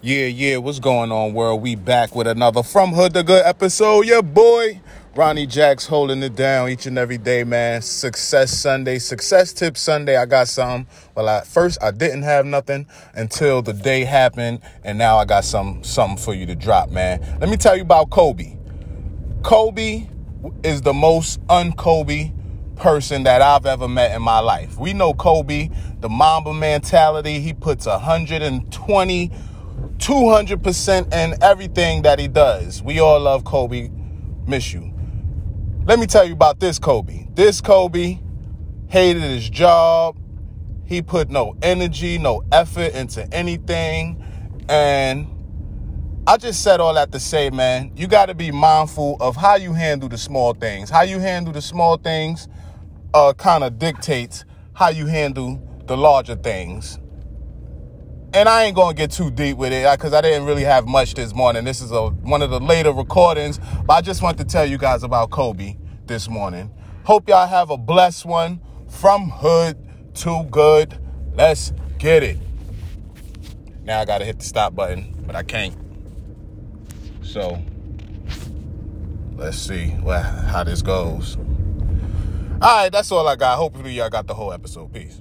Yeah, yeah, what's going on, world? We back with another From Hood to Good episode. Your boy, Ronnie Jacks, holding it down each and every day, man. Success Sunday, Success Tip Sunday. I got some. Well, at first I didn't have nothing until the day happened, and now I got some something for you to drop, man. Let me tell you about Kobe. Kobe is the most un-Kobe person that I've ever met in my life. We know Kobe, the Mamba mentality. He puts 120 200% in everything that he does. We all love Kobe. Miss you. Let me tell you about this Kobe. This Kobe hated his job. He put no energy, no effort into anything. And I just said all that to say, man, you got to be mindful of how you handle the small things. How you handle the small things uh, kind of dictates how you handle the larger things and I ain't gonna get too deep with it because I didn't really have much this morning. This is a one of the later recordings, but I just want to tell you guys about Kobe this morning. Hope y'all have a blessed one from hood to good. Let's get it. Now I gotta hit the stop button, but I can't. So let's see how this goes. All right, that's all I got. Hopefully y'all got the whole episode. Peace.